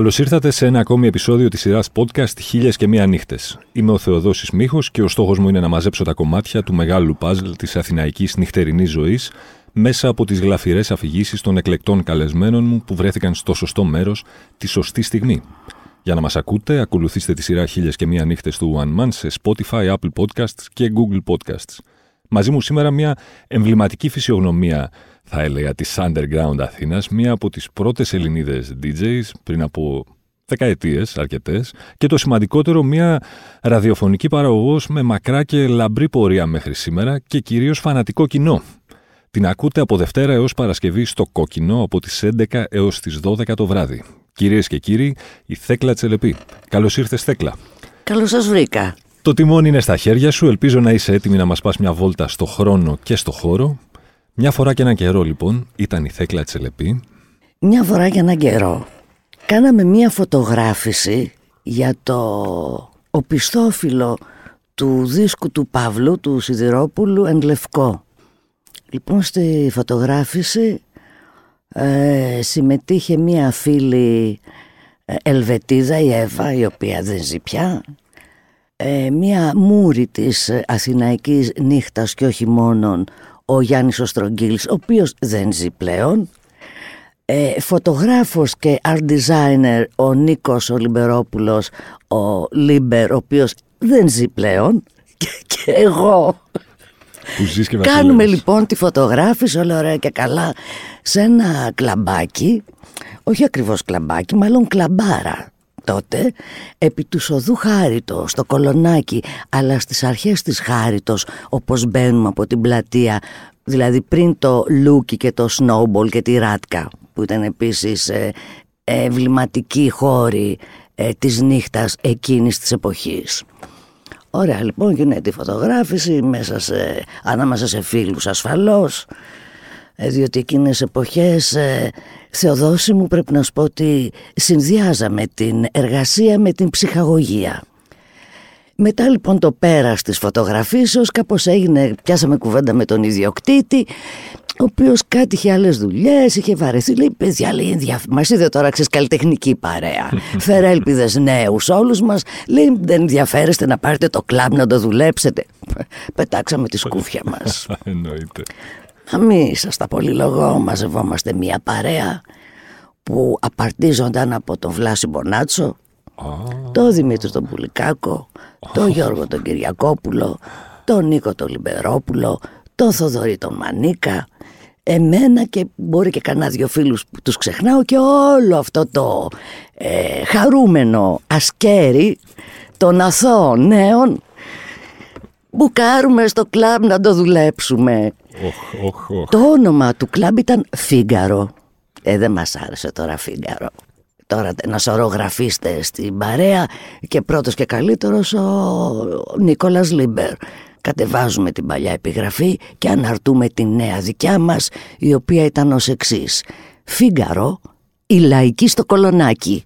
Καλώς ήρθατε σε ένα ακόμη επεισόδιο της σειράς podcast Χίλιες και Μία Νύχτες. Είμαι ο Θεοδόσης Μίχο και ο στόχος μου είναι να μαζέψω τα κομμάτια του μεγάλου παζλ της αθηναϊκής νυχτερινής ζωής μέσα από τις γλαφυρές αφηγήσεις των εκλεκτών καλεσμένων μου που βρέθηκαν στο σωστό μέρος τη σωστή στιγμή. Για να μας ακούτε, ακολουθήστε τη σειρά Χίλιες και Μία Νύχτες του One Man σε Spotify, Apple Podcasts και Google Podcasts. Μαζί μου σήμερα μια εμβληματική φυσιογνωμία θα έλεγα, της underground Αθήνας, μία από τις πρώτες Ελληνίδες DJs πριν από δεκαετίες αρκετές και το σημαντικότερο μία ραδιοφωνική παραγωγός με μακρά και λαμπρή πορεία μέχρι σήμερα και κυρίως φανατικό κοινό. Την ακούτε από Δευτέρα έως Παρασκευή στο Κόκκινο από τις 11 έως τις 12 το βράδυ. Κυρίες και κύριοι, η Θέκλα Τσελεπή. Καλώς ήρθες Θέκλα. Καλώς σας βρήκα. Το τιμόνι είναι στα χέρια σου. Ελπίζω να είσαι έτοιμη να μας πας μια βόλτα στο χρόνο και στο χώρο. Μια φορά και έναν καιρό λοιπόν ήταν η Θέκλα Τσελεπή. Μια φορά και έναν καιρό κάναμε μια φωτογράφηση για το οπισθόφυλλο του δίσκου του Παύλου, του Σιδηρόπουλου, εν Λευκό. Λοιπόν στη φωτογράφηση ε, συμμετείχε μια φίλη ε, Ελβετίδα, η Εύα, η οποία δεν ζει πια, ε, μια μούρη της αθηναϊκής νύχτας και όχι μόνον ο Γιάννης ο Στρογγύλης, ο οποίος δεν ζει πλέον, ε, φωτογράφος και art designer ο Νίκος ο Λιμπερόπουλος, ο Λίμπερ, ο οποίος δεν ζει πλέον, και, και εγώ. Που και Κάνουμε λοιπόν τη φωτογράφηση όλα ωραία και καλά σε ένα κλαμπάκι, όχι ακριβώς κλαμπάκι, μάλλον κλαμπάρα τότε επί της οδού Χάριτος στο Κολονάκι αλλά στις αρχές της Χάριτος όπως μπαίνουμε από την πλατεία δηλαδή πριν το Λούκι και το Σνόμπολ και τη Ράτκα που ήταν επίσης ε, εμβληματικοί χώροι ε, της νύχτας εκείνης της εποχής. Ωραία λοιπόν γίνεται η φωτογράφηση μέσα σε, ανάμεσα σε φίλους ασφαλώς ε, διότι εκείνες εποχές ε, Θεοδόση μου πρέπει να σου πω ότι συνδυάζαμε την εργασία με την ψυχαγωγία. Μετά λοιπόν το πέρας της φωτογραφίσεως κάπως έγινε, πιάσαμε κουβέντα με τον ιδιοκτήτη ο οποίος κάτι είχε άλλες δουλειές, είχε βαρεθεί. Λέει: Παιδιά, λέει, μας είδε τώρα ξέρεις καλλιτεχνική παρέα. Φέρε ελπίδες νέους όλους μας. Λέει: Δεν ενδιαφέρεστε να πάρετε το κλαμπ να το δουλέψετε. Πετάξαμε τη σκούφια μας. Εννοείται. Να μην ήσασταν πολύ λογό, μαζευόμαστε μια παρέα που απαρτίζονταν από τον Βλάση Μπονάτσο, τον Δημήτρη τον Πουλικάκο, τον Γιώργο τον Κυριακόπουλο, τον Νίκο τον Λιμπερόπουλο, τον Θοδωρή τον Μανίκα, εμένα και μπορεί και κανένα δυο φίλους που τους ξεχνάω και όλο αυτό το ε, χαρούμενο ασκέρι των αθώων νέων μπουκάρουμε στο κλαμπ να το δουλέψουμε. Το όνομα του κλαμπ ήταν Φίγκαρο. Ε, δεν μας άρεσε τώρα Φίγκαρο. Τώρα ένα σωρό γραφίστες στην παρέα και πρώτος και καλύτερος ο Νίκολας Λίμπερ. Κατεβάζουμε την παλιά επιγραφή και αναρτούμε την νέα δικιά μας η οποία ήταν ως εξής. Φίγκαρο, η λαϊκή στο Κολονάκι.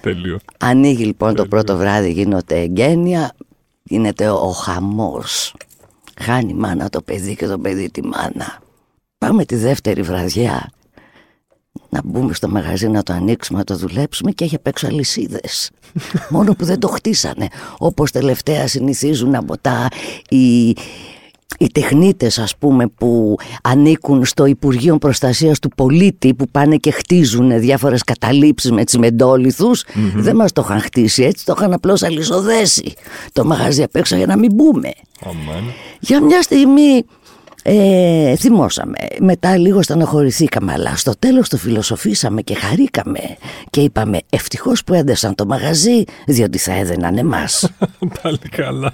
Τέλειο. Ανοίγει λοιπόν το πρώτο βράδυ γίνονται εγκαίνια γίνεται ο χαμός. Χάνει μάνα το παιδί και το παιδί τη μάνα. Πάμε τη δεύτερη βραδιά να μπούμε στο μαγαζί να το ανοίξουμε, να το δουλέψουμε και έχει απ' έξω αλυσίδες. Μόνο που δεν το χτίσανε. Όπως τελευταία συνηθίζουν από τα οι, οι τεχνίτες ας πούμε που ανήκουν στο Υπουργείο Προστασίας του Πολίτη που πάνε και χτίζουν διάφορες καταλήψεις με τσιμεντόλιθους δεν μας το είχαν χτίσει έτσι το είχαν απλώς αλυσοδέσει το μαγαζί απ' έξω για να μην μπούμε. Για μια στιγμή ε, θυμώσαμε. Μετά λίγο στενοχωρηθήκαμε αλλά στο τέλος το φιλοσοφήσαμε και χαρήκαμε. Και είπαμε ευτυχώς που έντεσαν το μαγαζί διότι θα έδαιναν εμάς Πάλι καλά.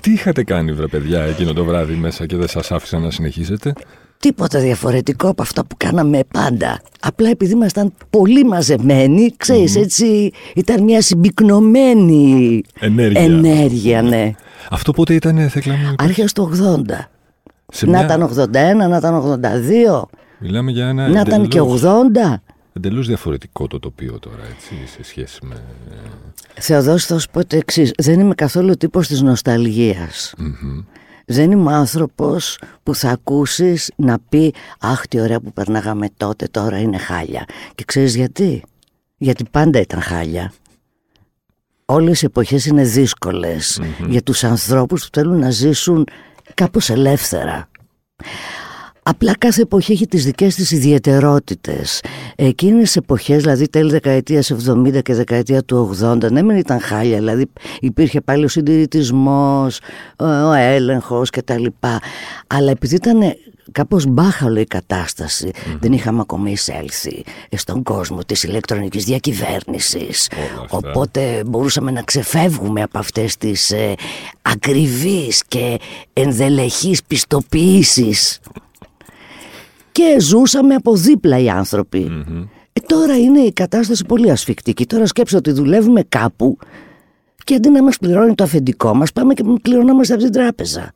Τι είχατε κάνει βρε παιδιά εκείνο το βράδυ μέσα και δεν σας άφησαν να συνεχίσετε; Τίποτα διαφορετικό από αυτά που κάναμε πάντα. Απλά επειδή ήμασταν πολύ μαζεμένοι Ξέρεις έτσι ήταν μια συμπυκνωμένη ενέργεια, ενέργεια ναι. Αυτό πότε ήταν Θέκλα μου Άρχες του 80 σε να μια- ήταν 81, να ήταν 82, Μιλάμε για ένα να ήταν και 80. Εντελώς διαφορετικό το τοπίο τώρα, έτσι, σε σχέση με... Θεοδόση θα σου πω το εξής. Δεν είμαι καθόλου τύπος της νοσταλγίας. Μμμ. Δεν είμαι άνθρωπος που θα ακούσεις να πει «Αχ, τι ωραία που περνάγαμε τότε, τώρα είναι χάλια». Και ξέρεις γιατί; γιατί πάντα ήταν χάλια. Όλες οι εποχές είναι δύσκολες για τους ανθρώπους που θέλουν να ζήσουν κάπως ελεύθερα. Απλά κάθε εποχή έχει τις δικές της ιδιαιτερότητες. Εκείνες εποχές, δηλαδή τέλη δεκαετίας 70 και δεκαετία του 80, ναι μεν ήταν χάλια, δηλαδή υπήρχε πάλι ο συντηρητισμός, ο έλεγχος κτλ. Αλλά επειδή ήταν κάπως μπάχαλο η κατάσταση, δεν είχαμε ακόμα εισέλθει στον κόσμο της ηλεκτρονικής διακυβέρνησης. Οπότε μπορούσαμε να ξεφεύγουμε από αυτές τις ε, ακριβείς και ενδελεχείς πιστοποιήσεις και ζούσαμε από δίπλα οι άνθρωποι. Ε, τώρα είναι η κατάσταση πολύ ασφικτική. Τώρα σκέψω ότι δουλεύουμε κάπου και αντί να μας πληρώνει το αφεντικό μας πάμε και πληρωνόμαστε από την τράπεζα.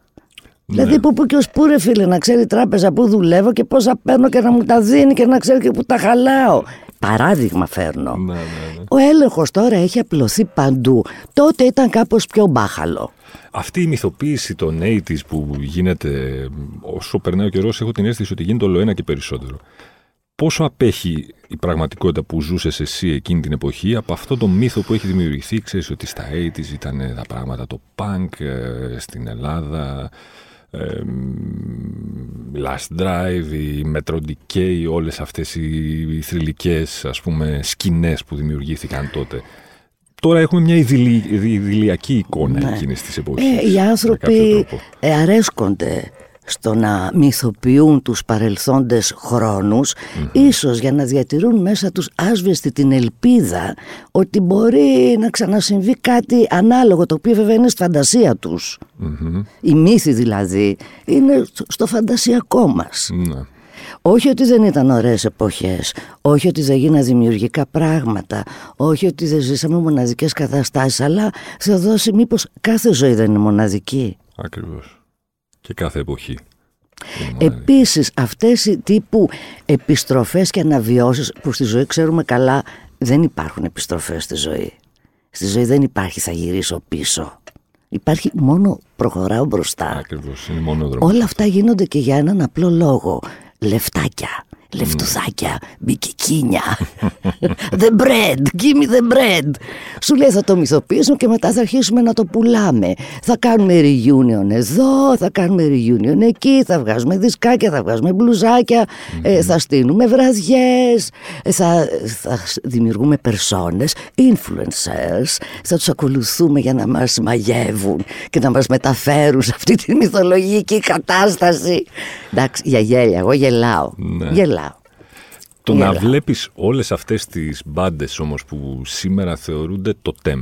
Ναι. Δηλαδή που που και ως που ρε φίλε να ξέρει η τράπεζα που δουλεύω και πόσα παίρνω και να μου τα δίνει και να ξέρει και που τα χαλάω. Παράδειγμα φέρνω. Ναι, ναι, ναι. Ο έλεγχος τώρα έχει απλωθεί παντού. Τότε ήταν κάπως πιο μπάχαλο. Αυτή η μυθοποίηση των 80's που γίνεται όσο περνάει ο καιρός, έχω την αίσθηση ότι γίνεται όλο ένα και περισσότερο. Πόσο απέχει η πραγματικότητα που ζούσες εσύ εκείνη την εποχή από αυτό το μύθο που έχει δημιουργηθεί, ξέρεις ότι στα 80's ήταν τα πράγματα το punk ε, στην Ελλάδα, ε, Last Drive, η Metro Decay, όλες αυτές οι θρηλυκές ας πούμε σκηνές που δημιουργήθηκαν τότε τώρα έχουμε μια ιδηλιακή εικόνα ναι. εκείνης της εποχής. Ε, οι άνθρωποι ε, αρέσκονται στο να μυθοποιούν τους παρελθόντες ίσως για να διατηρούν μέσα τους άσβεστη την ελπίδα ότι μπορεί να ξανασυμβεί κάτι ανάλογο το οποίο βέβαια είναι στη φαντασία τους mm-hmm. η μύθη δηλαδή είναι στο φαντασιακό μας ναι. Όχι ότι δεν ήταν ωραίες εποχές, όχι ότι δεν γίνανε δημιουργικά πράγματα, όχι ότι δεν ζήσαμε μοναδικές καταστάσεις, αλλά θα δώσει μήπως κάθε ζωή δεν είναι μοναδική. Ακριβώς. Και κάθε εποχή. Επίσης αυτές οι τύπου επιστροφές και αναβιώσεις που στη ζωή ξέρουμε καλά δεν υπάρχουν επιστροφές στη ζωή. Στη ζωή δεν υπάρχει θα γυρίσω πίσω. Υπάρχει μόνο προχωράω μπροστά. Ακριβώς, είναι μόνο δρόμος. Όλα αυτά γίνονται και για έναν απλό λόγο λεφτάκια, λεφτουδάκια, μπικικίνια. the bread, give me the bread. Σου λέει θα το μυθοποιήσουμε και μετά θα αρχίσουμε να το πουλάμε. Θα κάνουμε reunion εδώ, θα κάνουμε reunion εκεί, θα βγάζουμε δισκάκια, θα βγάζουμε ε, θα στείλουμε βραδιές, ε, θα, θα δημιουργούμε περσόνες, influencers, θα τους ακολουθούμε για να μας μαγεύουν και να μας μεταφέρουν σε αυτή τη μυθολογική κατάσταση. Εντάξει, για γέλια, εγώ γελάω. Ναι. Γελάω. Το να βλέπεις όλες αυτές τις μπάντες όμως που σήμερα θεωρούνται το TEM.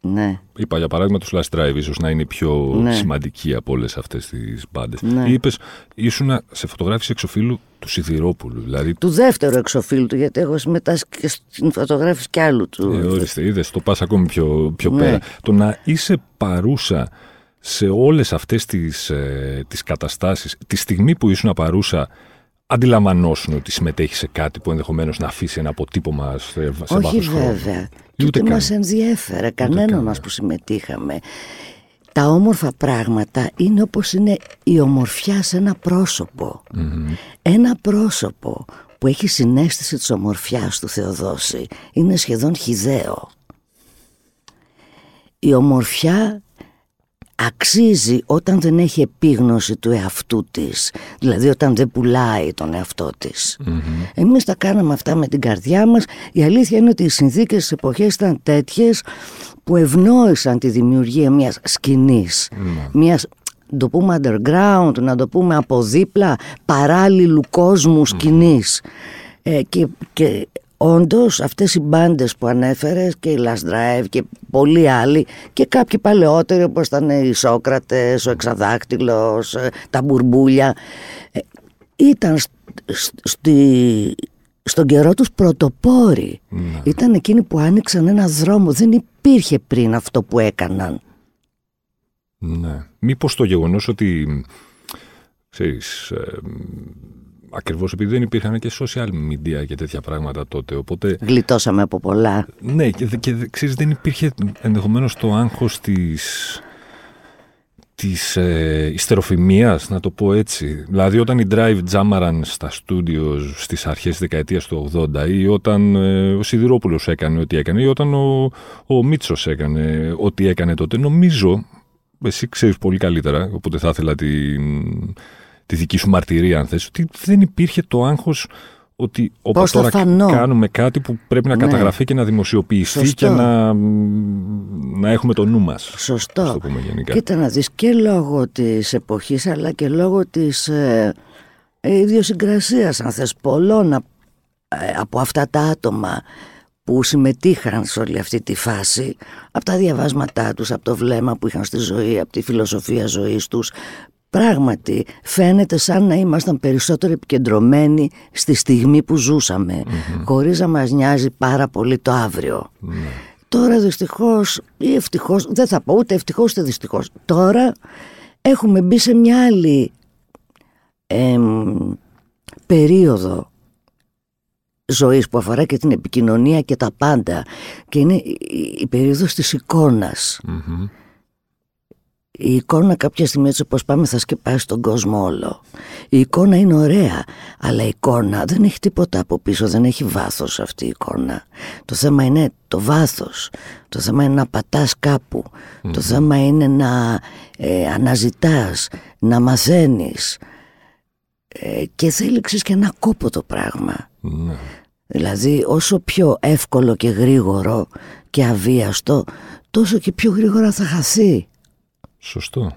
Ναι. Είπα για παράδειγμα του Last Drive, ίσως να είναι πιο ναι. σημαντική από όλες αυτές τις μπάντες. Ναι. Είπες, ήσουν σε φωτογράφηση εξοφίλου του Σιδηρόπουλου. Δηλαδή... Του δεύτερου εξοφίλου του, γιατί έχω συμμετάσχει και στην φωτογράφηση κι άλλου του. Ε, ορίστε, είδες, το πας ακόμη πιο, πιο ναι. πέρα. Το να είσαι παρούσα σε όλες αυτές τις, ε, τις καταστάσεις, τη στιγμή που ήσουν παρούσα αντιλαμβανόσουν ότι συμμετέχει σε κάτι που ενδεχομένως να αφήσει ένα αποτύπωμα σε, σε Όχι βέβαια. Και ούτε μας ενδιέφερε κανέναν μας που συμμετείχαμε. Τα όμορφα πράγματα είναι όπως είναι η ομορφιά σε ένα Ένα πρόσωπο που έχει συνέστηση της ομορφιάς του Θεοδόση είναι σχεδόν χιδαίο. Η ομορφιά αξίζει όταν δεν έχει επίγνωση του εαυτού της. Δηλαδή όταν δεν πουλάει τον εαυτό της. Mm-hmm. εμείς τα κάναμε αυτά με την καρδιά μας. Η αλήθεια είναι ότι οι συνθήκες της εποχής ήταν τέτοιες που ευνόησαν τη δημιουργία μιας σκηνής. Mm-hmm. μιας να το πούμε underground, να το πούμε από δίπλα παράλληλου κόσμου σκηνής. Ε, και, και Όντως αυτές οι μπάντες που ανέφερες και η Last Drive και πολλοί άλλοι και κάποιοι παλαιότεροι όπως ήταν οι Σόκρατες, ο Εξαδάκτυλος, ε, τα Μπουρμπούλια ε, ήταν στη, στον καιρό τους πρωτοπόροι. Ναι. Ήταν εκείνοι που άνοιξαν ένα δρόμο. Δεν υπήρχε πριν αυτό που έκαναν. Ναι. Μήπως το γεγονός ότι ξέρεις, ε, Ακριβώς επειδή δεν υπήρχαν και social media και τέτοια πράγματα τότε. Οπότε... Γλιτώσαμε από πολλά. Ναι, και, και ξέρεις, δεν υπήρχε ενδεχομένως το άγχος τη της ε, ιστεροφημίας, να το πω έτσι. Δηλαδή όταν οι Drive τζάμαραν στα στούντιο στις αρχές της δεκαετίας του 80 ή όταν ε, ο Σιδηρόπουλος έκανε ό,τι έκανε ή όταν ο, ο Μίτσος έκανε ό,τι έκανε τότε, νομίζω, εσύ ξέρεις πολύ καλύτερα, οπότε θα ήθελα τη, τη δική σου μαρτυρία αν θες, ότι δεν υπήρχε το άγχος ότι όπως τώρα κάνουμε κάτι που πρέπει να ναι. καταγραφεί και να δημοσιοποιηθεί και να, να έχουμε το νου μας. Σωστό. πούμε γενικά. Κοίτα να δεις και λόγω της εποχής αλλά και λόγω της ε, ιδιοσυγκρασίας αν θες πολλών ε, από αυτά τα άτομα που συμμετείχαν σε όλη αυτή τη φάση από τα διαβάσματά τους, από το βλέμμα που είχαν στη ζωή, από τη φιλοσοφία ζωής τους Πράγματι φαίνεται σαν να ήμασταν περισσότερο επικεντρωμένοι στη στιγμή που ζούσαμε mm-hmm. χωρίς να μας νοιάζει πάρα πολύ το αύριο. Ναι. Τώρα δυστυχώς ή ευτυχώς, δεν θα πω ούτε ευτυχώς ούτε δυστυχώς, τώρα έχουμε μπει σε μια άλλη περίοδο ζωής που αφορά και την επικοινωνία και τα πάντα και είναι η, η περίοδος της εικόνας η εικόνα κάποια στιγμή έτσι όπως πάμε θα σκεπάσει τον κόσμο όλο. Η εικόνα είναι ωραία, αλλά η εικόνα δεν έχει τίποτα από πίσω, δεν έχει βάθος αυτή η εικόνα. Το θέμα είναι το βάθος, το θέμα είναι να πατάς το θέμα είναι να ε, αναζητάς, να μαθαίνεις ε, και θέλει και ένα κόπο το πράγμα. Ναι. Δηλαδή όσο πιο εύκολο και γρήγορο και αβίαστο τόσο και πιο γρήγορα θα χαθεί. Σωστό.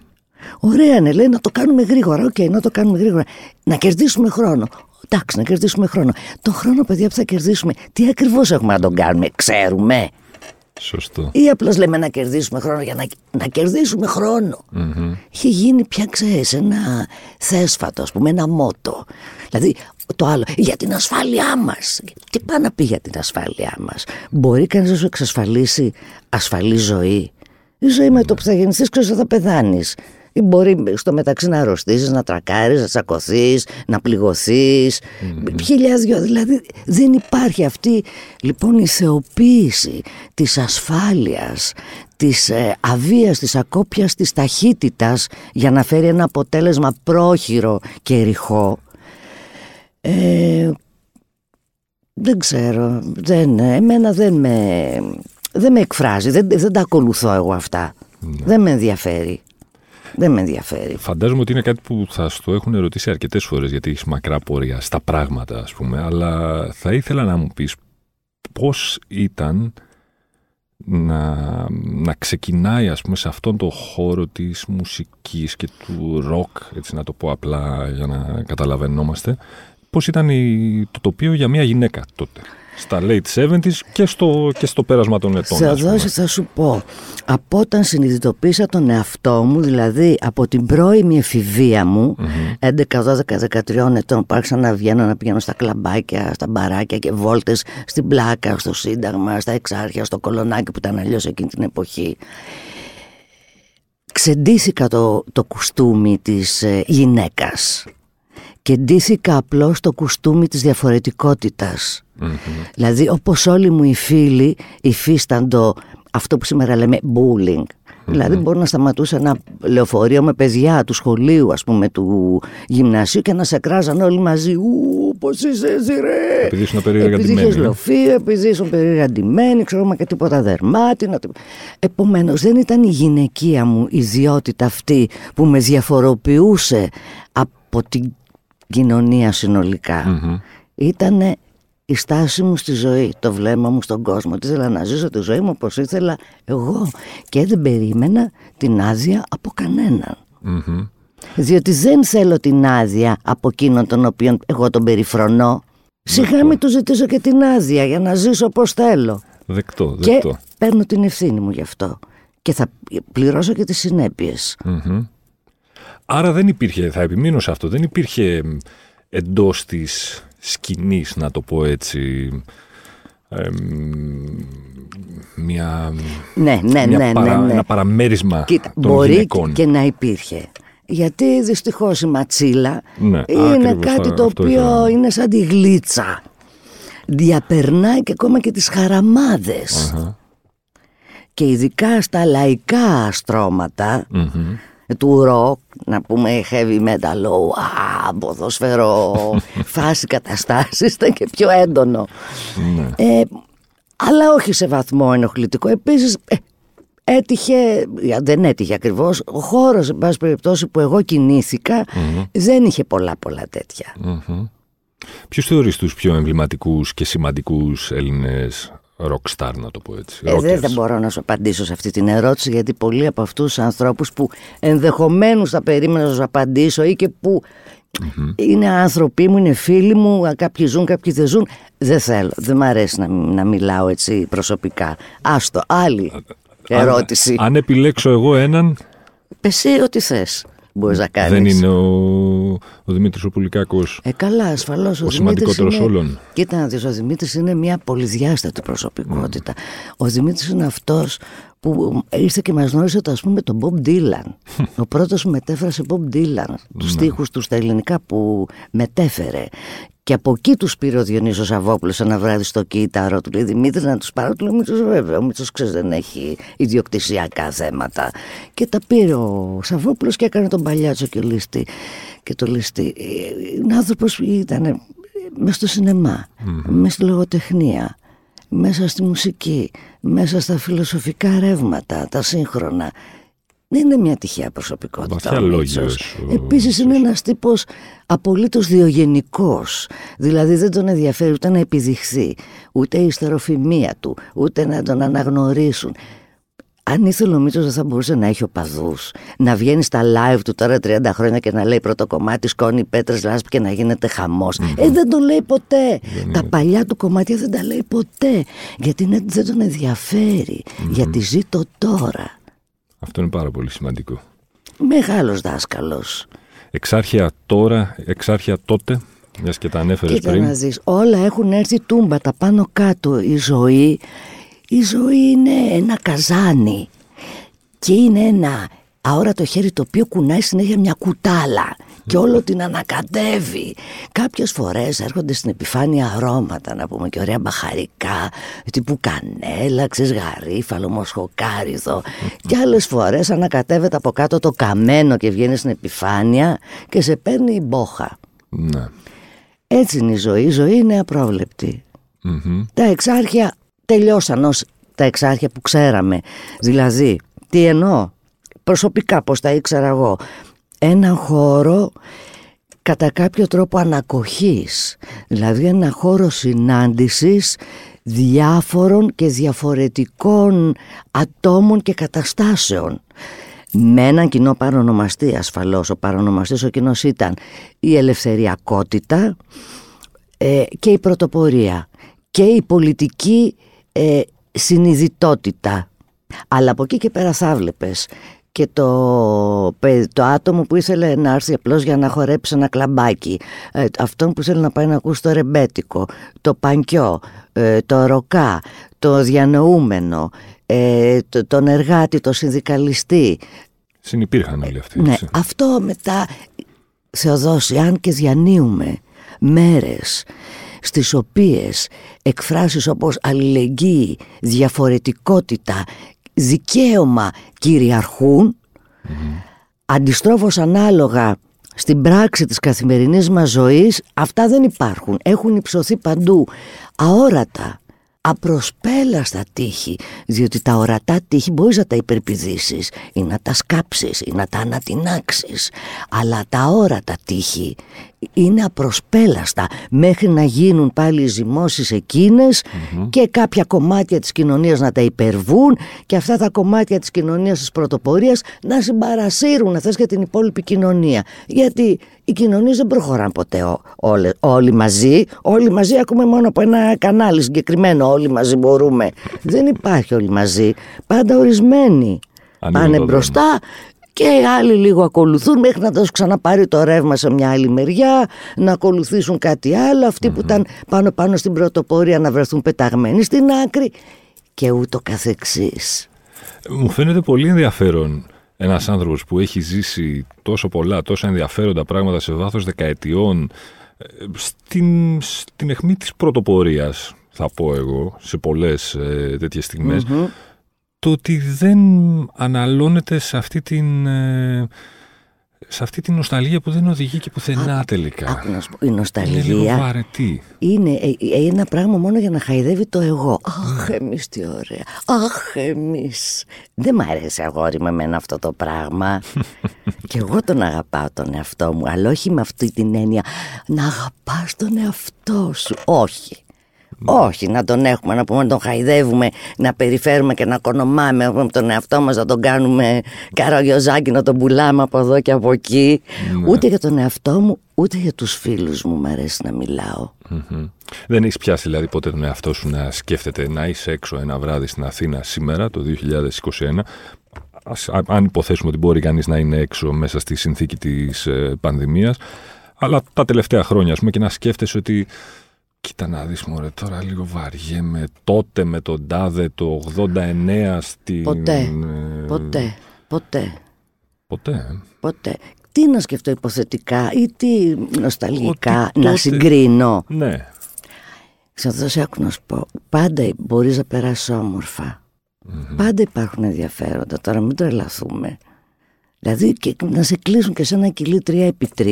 Ωραία, ναι, λέει να το κάνουμε γρήγορα. OK, okay, να το κάνουμε γρήγορα. Να κερδίσουμε χρόνο. Εντάξει, να κερδίσουμε χρόνο. Το χρόνο, παιδιά, που θα κερδίσουμε, τι ακριβώς έχουμε να τον κάνουμε, ξέρουμε; Σωστό. Ή απλώς λέμε να κερδίσουμε χρόνο για να, να κερδίσουμε χρόνο. Mm-hmm. Είχε γίνει πια, ξέρεις, ένα θέσφατο, ας πούμε, ένα μότο. Δηλαδή, το άλλο, για την ασφάλειά μας. Τι πάει να πει για την ασφάλειά μας. Μπορεί κανείς να σου εξασφαλίσει ασφαλή ζωή; Η ζωή με το που θα γεννηθείς, ξέρει θα πεθάνεις. Ή μπορεί στο μεταξύ να αρρωστήσεις, να τρακάρεις, να τσακωθείς, να πληγωθείς. Mm-hmm. Χιλιάδιο. Δηλαδή δεν υπάρχει αυτή λοιπόν η θεοποίηση της ασφάλειας, της ε, αβίας, της ακόπιας, της ταχύτητας για να φέρει ένα αποτέλεσμα πρόχειρο και ρηχό. Ε, δεν ξέρω, δεν, εμένα δεν με, δεν με εκφράζει, δεν, δεν τα ακολουθώ εγώ αυτά. Ναι. Δεν με ενδιαφέρει. Δεν με ενδιαφέρει. Φαντάζομαι ότι είναι κάτι που θα στο έχουν ερωτήσει αρκετές φορές γιατί έχεις μακρά πορεία στα πράγματα, ας πούμε. Αλλά θα ήθελα να μου πεις πώς ήταν να, να ξεκινάει ας πούμε σε αυτόν τον χώρο της μουσικής και του ροκ έτσι να το πω απλά για να καταλαβαίνόμαστε πώς ήταν το τοπίο για μια γυναίκα τότε; Στα late 70s και στο, και στο πέρασμα των ετών. δώσει θα σου πω. Από όταν συνειδητοποίησα τον εαυτό μου, δηλαδή από την πρώιμη εφηβεία μου, mm-hmm. 11, 12, 13 ετών, που άρχισα να βγαίνω να πηγαίνω στα κλαμπάκια, στα μπαράκια και βόλτες στην πλάκα, στο Σύνταγμα, στα Εξάρχεια, στο Κολονάκι που ήταν αλλιώς εκείνη την εποχή. Ξεντήθηκα το, το κουστούμι της ε, γυναίκας και ντύθηκα απλώς το κουστούμι της διαφορετικότητας. Mm-hmm. Δηλαδή όπως όλοι μου οι φίλοι υφίσταντο αυτό που σήμερα λέμε bullying. Mm-hmm. Δηλαδή μπορεί να σταματούσε ένα λεωφορείο με παιδιά του σχολείου ας πούμε του γυμνασίου και να σε κράζαν όλοι μαζί Ου, πώς είσαι εσύ ρε Επειδή ήσουν περίεργα Επειδή είχες λοφείο, επειδή ήσουν περίεργα ξέρω και τίποτα δερμάτινα Επομένως δεν ήταν η γυναικεία μου ιδιότητα αυτή που με διαφοροποιούσε από την κοινωνία συνολικά. Mm-hmm. Ήταν η στάση μου στη ζωή, το βλέμμα μου στον κόσμο. Τι ήθελα να ζήσω τη ζωή μου όπως ήθελα εγώ και δεν περίμενα την άδεια από κανέναν. Mm-hmm. Διότι δεν θέλω την άδεια από εκείνον τον οποίο εγώ τον περιφρονώ. Σιγά μην του ζητήσω και την άδεια για να ζήσω όπως θέλω. Δεκτό, δεκτό. Και παίρνω την ευθύνη μου γι' αυτό. Και θα πληρώσω και τις συνέπειες. Mm-hmm. Άρα δεν υπήρχε, θα επιμείνω σε αυτό, δεν υπήρχε εντός της σκηνής, να το πω έτσι, μια, ναι, ναι, μια ναι, παρα, ναι, ένα παραμέρισμα Κοίτα, των μπορεί γυναικών. και να υπήρχε. Γιατί δυστυχώς η ματσίλα ναι, είναι κάτι το οποίο είναι σαν τη γλίτσα. Διαπερνάει και ακόμα και τις χαραμαδες Και ειδικά στα λαϊκά του ροκ, να πούμε heavy metal, α, ποδόσφαιρο, φάση καταστάσεις, ήταν και πιο έντονο. Ναι. Ε, αλλά όχι σε βαθμό ενοχλητικό. Επίσης, ε, έτυχε, δεν έτυχε ακριβώς, ο χώρος, εν πάση περιπτώσει, που εγώ κινήθηκα, δεν είχε πολλά πολλά τέτοια. Μμμ. Ποιους θεωρείς τους πιο εμβληματικούς και σημαντικούς Έλληνες rockstar, να το πω έτσι. Ε, δεν rockers? θα μπορώ να σου απαντήσω σε αυτή την ερώτηση γιατί πολλοί από αυτούς τους ανθρώπους που ενδεχομένως θα περίμενα να σου απαντήσω ή και που είναι άνθρωποι μου, είναι φίλοι μου, α, κάποιοι ζουν, κάποιοι δεν ζουν. Δεν θέλω, δεν μ' αρέσει να, να μιλάω έτσι προσωπικά. Άστο, άλλη ερώτηση. Αν, αν επιλέξω εγώ έναν, Εσύ ό,τι θες μπορείς να κάνεις. δεν είναι ο, ο Δημήτρης ο Πουλικάκος. Ε, καλά, ασφαλώς. Ο, Ο Δημήτρης σημαντικότερος είναι... όλων. Κοίτα να δεις, ο Δημήτρης είναι μια πολυδιάστατη προσωπικότητα. Ο Δημήτρης είναι αυτός που ήρθε και μας γνώρισε το, ας πούμε τον Bob Dylan. ο πρώτος που μετέφρασε Bob Dylan, τους στίχους του στα ελληνικά που μετέφερε. Και από εκεί τους πήρε ο Διονύσος Σαββόπουλος ένα βράδυ στο κύτταρο του. Λέει Δημήτρη να τους πάρω. Του λέει Μήτσος βέβαια. Ο Μήτσος ξέρεις δεν έχει ιδιοκτησιακά θέματα. Και τα πήρε ο Σαββόπουλος και έκανε τον παλιάτσο και λίστη. Και το λίστη. Ε, Είναι άνθρωπος που ήταν μέσα στο σινεμά, μέσα στη λογοτεχνία, μέσα στη μουσική, μέσα στα φιλοσοφικά ρεύματα, τα σύγχρονα. Δεν είναι μια τυχαία προσωπικότητα. Βαθιά ο λόγιος, Μίτσος. ο Επίσης είναι ένας τύπος απολύτως διογενικός. Δηλαδή δεν τον ενδιαφέρει ούτε να επιδειχθεί, ούτε η ιστεροφημία του, ούτε να τον αναγνωρίσουν. Αν ήθελε ο Μίτσος δεν θα μπορούσε να έχει οπαδούς. Να βγαίνει στα live του τώρα 30 χρόνια και να λέει πρώτο κομμάτι σκόνη πέτρες λάσπη και να γίνεται χαμός. Ε, δεν το λέει ποτέ. τα παλιά του κομμάτια δεν τα λέει ποτέ. Γιατί είναι- δεν τον ενδιαφερει Γιατί ζει το τώρα. Αυτό είναι πάρα πολύ σημαντικό. Μεγάλος δάσκαλος. Εξάρχεια τώρα, εξάρχεια τότε, μιας και τα ανέφερες Κοίτα πριν. να δεις, όλα έχουν έρθει τούμπα, τα πάνω κάτω. Η ζωή, η ζωή είναι ένα καζάνι και είναι ένα αόρατο χέρι το οποίο κουνάει συνέχεια μια κουτάλα και όλο την ανακατεύει. Κάποιες φορές έρχονται στην επιφάνεια αρώματα, να πούμε και ωραία μπαχαρικά, τύπου κανέλα, ξέρεις, γαρίφαλο, μοσχοκάριδο. Και άλλες φορές ανακατεύεται από κάτω το καμένο και βγαίνει στην επιφάνεια και σε παίρνει η μπόχα. Ναι. Έτσι είναι η ζωή. Η ζωή είναι απρόβλεπτη. Μμμ. Τα εξάρχεια τελειώσαν ως τα εξάρχεια που ξέραμε. Δηλαδή, τι εννοώ, προσωπικά πώς τα ήξερα εγώ; Έναν χώρο κατά κάποιο τρόπο ανακοχής. Δηλαδή ένα χώρο συνάντησης διάφορων και διαφορετικών ατόμων και καταστάσεων. Με έναν κοινό παρονομαστή ασφαλώς. Ο παρονομαστής ο κοινός ήταν η ελευθεριακότητα ε, και η πρωτοπορία και η πολιτική ε, συνειδητότητα. Αλλά από εκεί και πέρα θα βλέπεις και το, παι- το άτομο που ήθελε να έρθει απλώς για να χορέψει ένα κλαμπάκι, ε, αυτόν που ήθελε να πάει να ακούσει το ρεμπέτικο, το πανκιό, ε, το ροκά, το διανοούμενο, ε, το, τον εργάτη, το συνδικαλιστή, Συνυπήρχαν όλοι αυτοί. ναι, έτσι. αυτό μετά Θεοδόση, αν και διανύουμε μέρες στις οποίες εκφράσεις όπως αλληλεγγύη, διαφορετικότητα, δικαίωμα κυριαρχούν, αντιστρόφως ανάλογα στην πράξη της καθημερινής μας ζωής, αυτά δεν υπάρχουν. Έχουν υψωθεί παντού, αόρατα, απροσπέλαστα τείχη, διότι τα ορατά τείχη μπορείς να τα υπερπηδήσεις ή να τα σκάψεις ή να τα ανατινάξεις, αλλά τα αόρατα τείχη είναι απροσπέλαστα μέχρι να γίνουν πάλι οι ζυμώσεις εκείνες και κάποια κομμάτια της κοινωνίας να τα υπερβούν και αυτά τα κομμάτια της κοινωνίας της πρωτοπορίας να συμπαρασύρουν να θες και την υπόλοιπη κοινωνία. Γιατί οι κοινωνίες δεν προχωράνε ποτέ ό- όλε- όλοι μαζί. Όλοι μαζί ακούμε μόνο από ένα κανάλι συγκεκριμένο. Όλοι μαζί μπορούμε. δεν υπάρχει όλοι μαζί. Πάντα ορισμένοι. Ανοίγουν Πάνε το μπροστά και οι άλλοι λίγο ακολουθούν μέχρι να τους ξαναπάρει το ρεύμα σε μια άλλη μεριά, να ακολουθήσουν κάτι άλλο, αυτοί που ήταν πάνω πάνω στην πρωτοπορία να βρεθούν πεταγμένοι στην άκρη και ούτω καθεξής. Μου φαίνεται πολύ ενδιαφέρον ένας άνθρωπος που έχει ζήσει τόσο πολλά, τόσα ενδιαφέροντα πράγματα σε βάθος δεκαετιών ε, στην, στην αιχμή της πρωτοπορίας, θα πω εγώ, σε πολλές ε, τέτοιες στιγμές. Το ότι δεν αναλώνεται σε αυτή την... ε, σε αυτή την νοσταλγία που δεν οδηγεί και πουθενά τελικά. Άκου να σου πω, η Είναι λίγο νοσταλγία βαρετή. είναι ε, ε, ένα πράγμα μόνο για να χαϊδεύει το εγώ. Αχ, εμείς τι ωραία. Αχ, εμείς. Δεν μ' αρέσει αγόρι με εμένα αυτό το πράγμα. και εγώ τον αγαπάω τον εαυτό μου, αλλά όχι με αυτή την έννοια να αγαπάς τον εαυτό σου. Όχι. Όχι, να τον έχουμε, να πούμε να τον χαϊδεύουμε, να περιφέρουμε και να κονομάμε με τον εαυτό μας, να τον κάνουμε καραγιοζάκι, να τον πουλάμε από εδώ και από εκεί. Ούτε για τον εαυτό μου, ούτε για τους φίλους μου μ' αρέσει να μιλάω. Μμμ. Δεν έχεις πιάσει δηλαδή ποτέ τον εαυτό σου να σκέφτεται να είσαι έξω ένα βράδυ στην Αθήνα σήμερα, το 2021. Ας, α- αν υποθέσουμε ότι μπορεί κανείς να είναι έξω μέσα στη συνθήκη της ε, πανδημίας, αλλά τα τελευταία χρόνια, ας πούμε, και να σκέφτεσαι ότι κοίτα να δεις μωρέ, τώρα λίγο βαριέμαι, τότε με τον Τάδε το 89 στην... Ποτέ, ε, ποτέ, ποτέ, Ποτέ. ε. ποτέ. Τι να σκεφτώ υποθετικά ή τι νοσταλγικά Ότι να τότε- συγκρίνω; Ναι. Ξαναδώ σε άκου να σου πω. Πάντα μπορείς να περάσεις όμορφα. Πάντα υπάρχουν ενδιαφέροντα. Τώρα μην τρελαθούμε. Δηλαδή και να σε κλείσουν και σε ένα κιλί 3 επί 3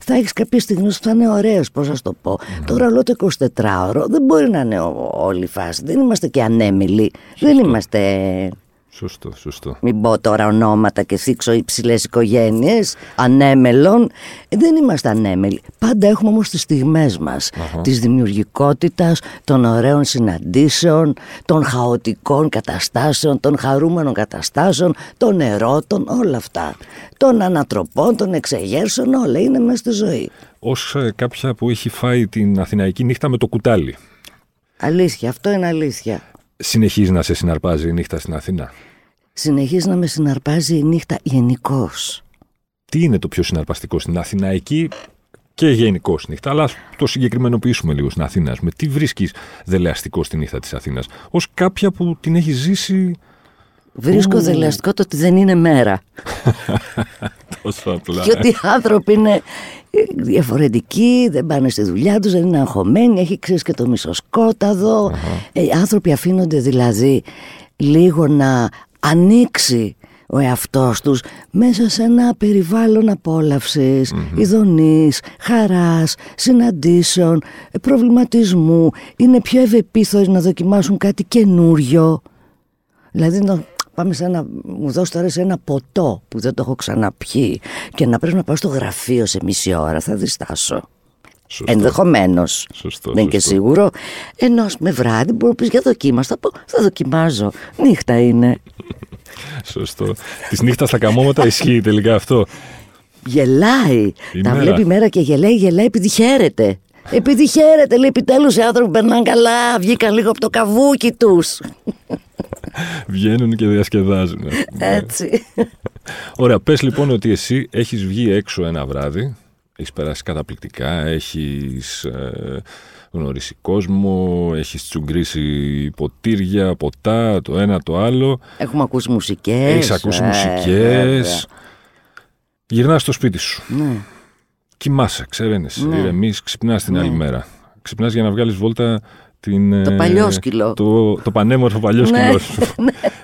θα έχεις κάποια στιγμή που θα είναι ωραίος, πώς να σου το πω. Τώρα όλο το 24ωρο δεν μπορεί να είναι ο- όλη η φάση. Δεν είμαστε και ανέμιλοι. Δεν είμαστε, Σωστό, σωστό. μην πω τώρα ονόματα και θίξω υψηλές οικογένειες, ανέμελων. Ε, Δεν είμαστε ανέμελοι. Πάντα έχουμε όμως τις στιγμές μας. Της δημιουργικότητας, των ωραίων συναντήσεων, των χαοτικών καταστάσεων, των χαρούμενων καταστάσεων, των ερώτων, όλα αυτά. Των ανατροπών, των εξεγέρσεων, όλα είναι μέσα στη ζωή. Ως ε, κάποια που έχει φάει την Αθηναϊκή νύχτα με το κουτάλι. Αλήθεια, αυτό είναι αλήθεια. Συνεχίζει να σε συναρπάζει η νύχτα στην Αθήνα. Συνεχίζει να με συναρπάζει η νύχτα γενικώς. Τι είναι το πιο συναρπαστικό στην Αθηναϊκή και γενικώ νύχτα, αλλά ας το συγκεκριμενοποιήσουμε λίγο στην Αθήνα. Με τι βρίσκεις δελεαστικό στη νύχτα της Αθήνας, ως κάποια που την έχει ζήσει Βρίσκω Ου. δελεαστικό το ότι δεν είναι μέρα. τόσο απλά. Και ότι οι άνθρωποι είναι ε, διαφορετικοί, δεν πάνε στη δουλειά τους, δεν είναι αγχωμένοι, έχει ξέρεις και το μισοσκόταδο. Ε, οι άνθρωποι αφήνονται δηλαδή λίγο να ανοίξει ο εαυτός τους μέσα σε ένα περιβάλλον απόλαυσης, ειδονής, χαράς, συναντήσεων, ε, προβληματισμού. Είναι πιο ευεπίθωροι να δοκιμάσουν κάτι καινούριο. Δηλαδή να πάμε σε ένα, μου δώσει τώρα σε ένα ποτό που δεν το έχω ξαναπιεί και να πρέπει να πάω στο γραφείο σε μισή ώρα, θα διστάσω. Σωστό. Ενδεχομένως. Σωστό, Δεν είναι και σωστό. σίγουρο. Ενώ ας με βράδυ μπορεί να πεις για δοκίμαστα. Θα πω, θα δοκιμάζω. Νύχτα είναι. Σωστό. Της νύχτας στα καμώματα ισχύει τελικά αυτό. Γελάει. Η Τα μέρα. βλέπει η μέρα και γελάει, γελάει επειδή χαίρεται. Επειδή χαίρεται, λέει επιτέλους οι άνθρωποι περνάνε καλά, βγήκαν λίγο από το καβούκι τους. Βγαίνουν και διασκεδάζουν. ας πούμε. Έτσι. Ωραία, πες λοιπόν ότι εσύ έχεις βγει έξω ένα βράδυ, έχεις περάσει καταπληκτικά, έχεις ε, γνωρίσει κόσμο, έχεις τσουγκρίσει ποτήρια, ποτά, το ένα το άλλο, Έχουμε ακούσει μουσικές. έχεις ακούσει μουσικές, γυρνάς στο σπίτι σου, Ναι. κοιμάσαι, ξεραίνεσαι, Ναι. ηρεμείς, ξυπνάς την άλλη Ναι. μέρα. Ξυπνάς για να βγάλεις βόλτα την, Το ε, παλιόσκυλο. Το, το πανέμορφο παλιόσκυλο Ναι, σου.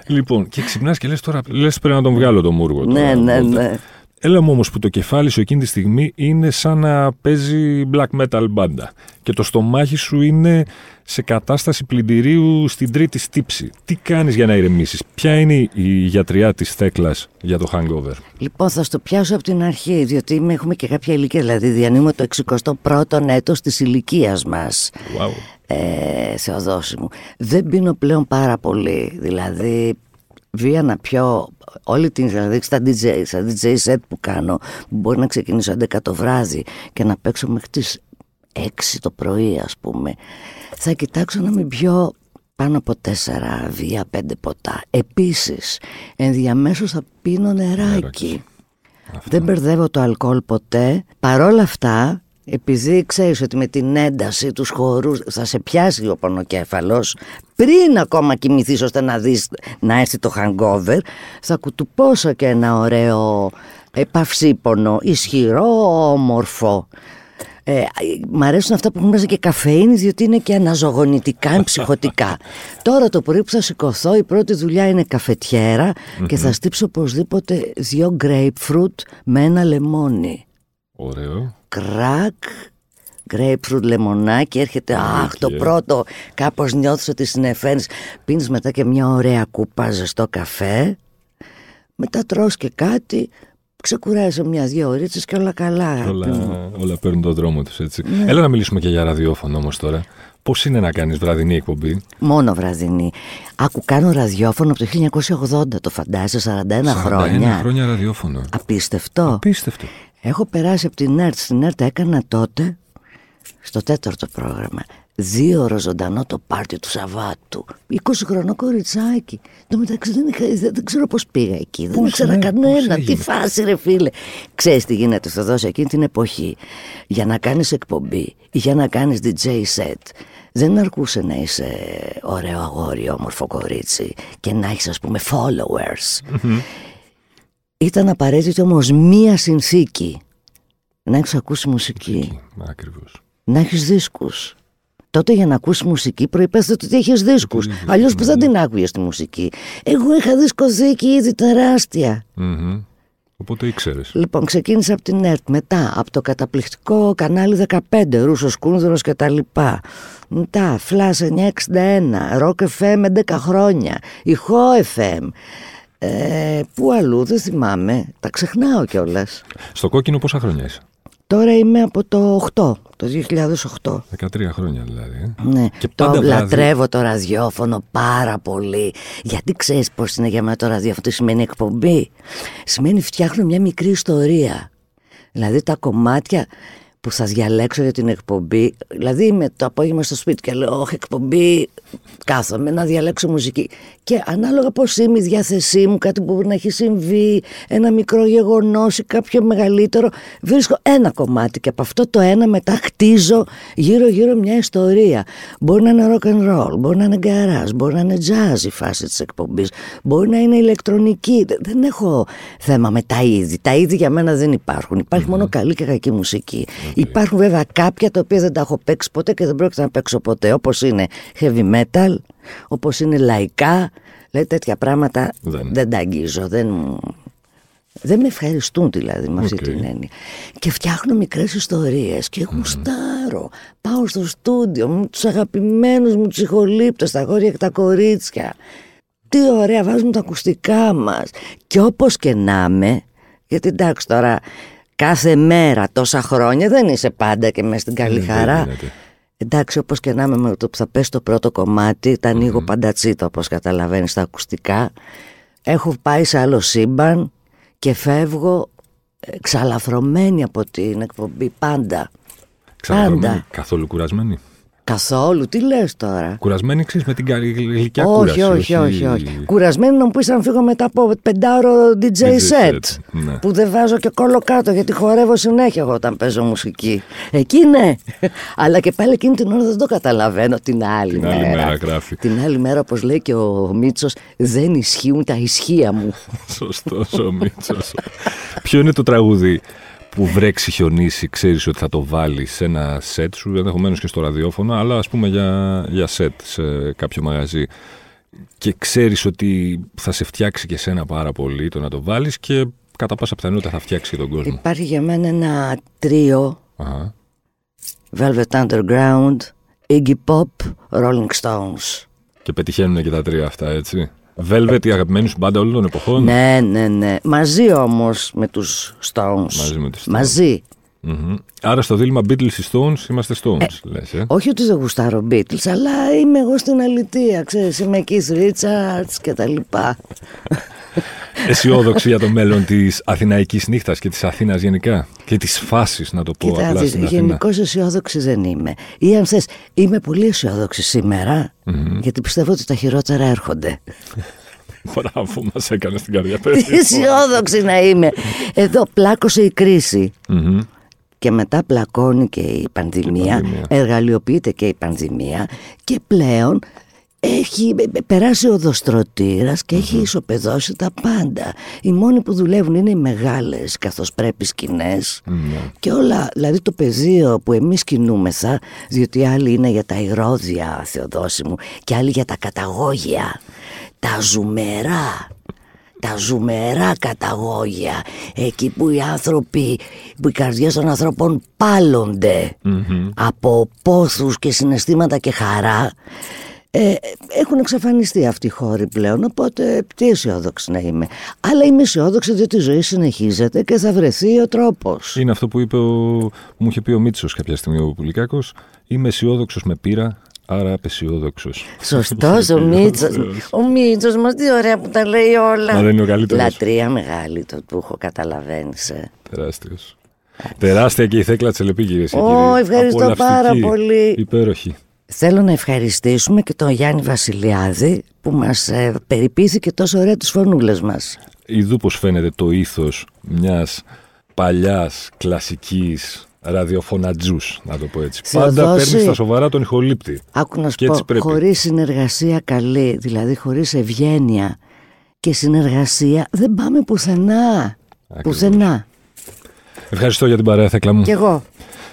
Λοιπόν, και ξυπνάς και λες τώρα, λες πρέπει να τον βγάλω το μούργο. τώρα, Ναι, ναι, βόλτα. ναι. Έλα μου όμως που το κεφάλι σου εκείνη τη στιγμή είναι σαν να παίζει black metal μπάντα και το στομάχι σου είναι σε κατάσταση πλυντηρίου στην τρίτη στύψη. Τι κάνεις για να ηρεμήσεις, ποια είναι η γιατριά της Θέκλας για το hangover; Λοιπόν, θα στο πιάσω από την αρχή, διότι είμαι- έχουμε και κάποια ηλικία. Δηλαδή, διανύουμε το 61ο έτος της ηλικίας μας. Wow. Ε, Θεοδόση μου. Δεν πίνω πλέον πάρα πολύ. Δηλαδή, βία να πιω όλη την, δηλαδή στα DJ, στα DJ set που κάνω, που μπορεί να ξεκινήσω 11 το βράδυ και να παίξω μέχρι τις 6 το πρωί ας πούμε, θα κοιτάξω να μην πιω πάνω από τέσσερα βία, πέντε ποτά. Επίσης, ενδιαμέσως θα πίνω νεράκι. Νεράκι. Δεν μπερδεύω το αλκοόλ ποτέ. Παρόλα αυτά, επειδή ξέρεις ότι με την ένταση τους χορούς θα σε πιάσει ο πονοκέφαλος, πριν ακόμα κοιμηθείς ώστε να δεις να έρθει το hangover, θα κουτουπώσω και ένα ωραίο επαυσίπονο, ισχυρό, όμορφο. Ε, μ' αρέσουν αυτά που έχουν μέσα και καφέινης, διότι είναι και αναζωογονητικά, εμψυχωτικά. Τώρα το πρωί που θα σηκωθώ, η πρώτη δουλειά είναι καφετιέρα και θα στύψω οπωσδήποτε δύο γκρέιπφρουτ με ένα λεμόνι. Ωραίο. Κρακ, γκρέιπφρουτ λεμονάκι, έρχεται, αχ το Οκ. πρώτο, κάπως νιώθεις ότι συνεφέρεις, πίνεις μετά και μια ωραία κούπα ζεστό καφέ, μετά τρως και κάτι, ξεκουράζεσαι μια-δυο ωρίτσες και όλα καλά. αγάπη μου. Όλα, όλα παίρνουν τον δρόμο τους έτσι. Ναι. Έλα να μιλήσουμε και για ραδιόφωνο όμως τώρα. Πώς είναι να κάνεις βραδινή εκπομπή, Μόνο βραδινή. Άκου, κάνω ραδιόφωνο από το 1980, το φαντάζεσαι, 41, 41 χρόνια. χρόνια ραδιόφωνο. Απίστευτο. Απίστευτο. Έχω περάσει από την ΕΡΤ. Στην ΕΡΤ έκανα τότε, στο τέταρτο πρόγραμμα, δύο ώρο ζωντανό το πάρτι του Σαββάτου. 20 χρονό κοριτσάκι. Το μεταξύ δεν, είχα, δεν, δεν ξέρω πώς πήγα εκεί. δεν Πώς, ήξερα ναι, κανένα. πώς Τι έγινε. φάση ρε φίλε. Ξέρεις τι γίνεται Θεοδόση εκείνη την εποχή. Για να κάνεις εκπομπή ή για να κάνεις DJ set. Δεν αρκούσε να είσαι ωραίο αγόρι, όμορφο κορίτσι και να έχεις ας πούμε followers. Ήταν απαραίτητη όμως μία συνθήκη. Να έχεις ακούσει μουσική. Ακριβώς. Να έχεις δίσκους. Τότε για να ακούσεις μουσική προϋπέθεται ότι έχεις δίσκους. δίσκους, Αλλιώς που ναι, δεν ναι. την άκουγες τη μουσική. Εγώ είχα δίσκοθήκη ήδη τεράστια. Οπότε ήξερες. Λοιπόν, ξεκίνησα από την ΕΡΤ, μετά από το καταπληκτικό κανάλι 15, Ρούσος Κούνδρος και τα λοιπά. Μετά, Flash 961, Rock FM 11 χρόνια, Ηχό FM. Ε, πού αλλού, δεν θυμάμαι, τα ξεχνάω κιόλας. Στο κόκκινο πόσα χρόνια είσαι; Τώρα είμαι από το 8, το 2008. 13 χρόνια δηλαδή. ε. Ναι, Και το πάντα βράδυ. λατρεύω το ραδιόφωνο πάρα πολύ. Γιατί ξέρεις πώς είναι για μένα το ραδιόφωνο, τι σημαίνει εκπομπή; Σημαίνει φτιάχνω μια μικρή ιστορία. Δηλαδή τα κομμάτια που θα διαλέξω για την εκπομπή. Δηλαδή είμαι το απόγευμα στο σπίτι και λέω όχι εκπομπή, κάθομαι να διαλέξω μουσική. Και ανάλογα πώς είμαι η διάθεσή μου, κάτι που μπορεί να έχει συμβεί, ένα μικρό γεγονός ή κάποιο μεγαλύτερο, βρίσκω ένα κομμάτι και από αυτό το ένα μετά χτίζω γύρω γύρω μια ιστορία. Μπορεί να είναι rock and roll, μπορεί να είναι garage, μπορεί να είναι jazz η φάση της εκπομπής, μπορεί να είναι ηλεκτρονική. Δεν- Δεν έχω θέμα με τα είδη. Τα είδη για μένα δεν υπάρχουν. Υπάρχει μόνο καλή και κακή μουσική. Υπάρχουν βέβαια κάποια τα οποία δεν τα έχω παίξει ποτέ και δεν πρόκειται να παίξω ποτέ. Όπως είναι heavy metal, όπως είναι λαϊκά. Δηλαδή τέτοια πράγματα Δεν. δεν, τα αγγίζω. Δεν, δεν με ευχαριστούν δηλαδή με αυτή Οκ. την έννοια. Και φτιάχνω μικρές ιστορίες και γουστάρω. Πάω στο στούντιο με τους αγαπημένους μου ηχολήπτες, τα αγόρια και τα κορίτσια. Τι ωραία, βάζουμε τα ακουστικά μας. Και όπως και να είμαι, γιατί εντάξει τώρα κάθε μέρα τόσα χρόνια δεν είσαι πάντα και μέσα στην καλή Ε, δεν χαρά. γίνεται. Εντάξει, όπως και να είμαι με το που θα πέσει το πρώτο κομμάτι, τα ανοίγω παντατσίτα όπως καταλαβαίνεις στα ακουστικά. Έχω πάει σε άλλο σύμπαν και φεύγω εξαλαφρωμένη από την εκπομπή πάντα. Ξαναδρομένη, Πάντα. Καθόλου κουρασμένη. Καθόλου, τι λες τώρα; Κουρασμένη ξέρεις με την καλή γλυκιά όχι, κούραση. όχι, όχι, όχι. Κουρασμένη να μου πεις αν φύγω μετά από πεντάωρο DJ DJ set. set, ναι. Που δεν βάζω και κόλλο κάτω γιατί χορεύω συνέχεια εγώ όταν παίζω μουσική. Εκεί ναι. Αλλά και πάλι εκείνη την ώρα δεν το καταλαβαίνω την άλλη Την μέρα. άλλη μέρα γράφει. Την άλλη μέρα, όπως λέει και ο Μίτσος, δεν ισχύουν τα ισχύα μου. Σωστός ο Μίτσος. Ποιο είναι το τραγούδι; Που βρέξει, χιονίσει, ξέρεις ότι θα το βάλεις σε ένα σετ σου, ενδεχομένως και στο ραδιόφωνο, αλλά ας πούμε για, για σετ σε κάποιο μαγαζί. Και ξέρεις ότι θα σε φτιάξει και σένα πάρα πολύ το να το βάλεις και κατά πάσα πιθανότητα θα φτιάξει και τον κόσμο. Υπάρχει για μένα ένα τρίο, Αχα. Velvet Underground, Iggy Pop, Rolling Stones. Και πετυχαίνουν και τα τρία αυτά, έτσι. Velvet, η αγαπημένη σου μπάντα όλων των εποχών. Ναι, ναι, ναι. Μαζί όμως με τους Stones. Μαζί με τους Stones. Μαζί. Μμμ. Άρα στο δίλημα Beatles ή Stones είμαστε Stones, λες, ε; Όχι ότι δεν γουστάρω Beatles, αλλά είμαι εγώ στην αλητεία, ξέρεις, είμαι Keith Richards και τα λοιπά. αισιόδοξη για το μέλλον της Αθηναϊκής νύχτας και της Αθήνας γενικά. Και της φάσης, να το πω απλά Κοιτάξτε, στην Αθήνα. γενικώς αισιόδοξη δεν είμαι. Ή αν θες, είμαι πολύ αισιόδοξη σήμερα, γιατί πιστεύω ότι τα χειρότερα έρχονται. Μπράβο, μας έκανε την καρδιά Τι παιδί. αισιόδοξη να είμαι. Εδώ πλάκωσε η κρίση. Μμμ. Και μετά πλακώνει και η πανδημία, πανδημία. εργαλειοποιείται και η πανδημία και πλέον έχει περάσει ο δοστρωτήρας και έχει ισοπεδώσει τα πάντα. Οι μόνοι που δουλεύουν είναι οι μεγάλες καθώς πρέπει σκηνές Ναι. και όλα, δηλαδή το πεδίο που εμείς κινούμεθα, διότι άλλοι είναι για τα ηρώδια Θεοδόση μου και άλλοι για τα καταγόγια, τα ζουμερά, τα ζουμερά καταγόγια, εκεί που οι άνθρωποι, που οι καρδιές των ανθρώπων πάλλονται από πόθους και συναισθήματα και χαρά, ε, έχουν εξαφανιστεί αυτοί οι χώροι πλέον, οπότε τι αισιόδοξη να είμαι. Αλλά είμαι αισιόδοξη διότι η ζωή συνεχίζεται και θα βρεθεί ο τρόπος. Είναι αυτό που είπε ο... μου είχε πει ο Μίτσος κάποια στιγμή ο Πουλικάκος. Είμαι αισιόδοξος με πείρα, άρα απεσιόδοξο. Σωστός ο Μίτσος. Ο Μίτσος μας τι ωραία που τα λέει όλα. Μα δεν είναι ο καλύτερος. Λατρεία μεγάλη το που έχω καταλαβαίνεις. ε. Τεράστιος. Τεράστια και η θέκλα Τσελεπή, κυρίες και Ω, κύριοι. ευχαριστώ Απολαυστική, πάρα πολύ. Υπέροχη. Θέλω να ευχαριστήσουμε και τον Γιάννη Βασιλιάδη που μας ε, περιποιήθηκε τόσο ωραία τις φωνούλες μας. Ιδού πως φαίνεται το ήθος μιας παλιάς κλασικής ραδιοφωνατζούς, να το πω έτσι. Πάντα Θεοδόση. παίρνεις στα σοβαρά τον ηχολήπτη. Άκου να σου Και έτσι πω, πρέπει. χωρίς συνεργασία καλή, δηλαδή χωρίς ευγένεια και συνεργασία δεν πάμε πουθενά. Ακριβώς. Πουθενά. Ευχαριστώ για την παρέα, Θέκλα μου. Κι εγώ.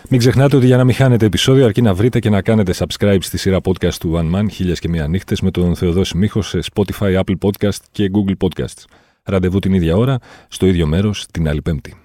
Μην ξεχνάτε ότι για να μην χάνετε επεισόδιο, αρκεί να βρείτε και να κάνετε subscribe στη σειρά podcast του One Man, χίλιες και μία νύχτες, με τον Θεοδόση Μίχος σε Spotify, Apple Podcast και Google Podcasts. Ραντεβού την ίδια ώρα, στο ίδιο μέρος, την άλλη Πέμπτη.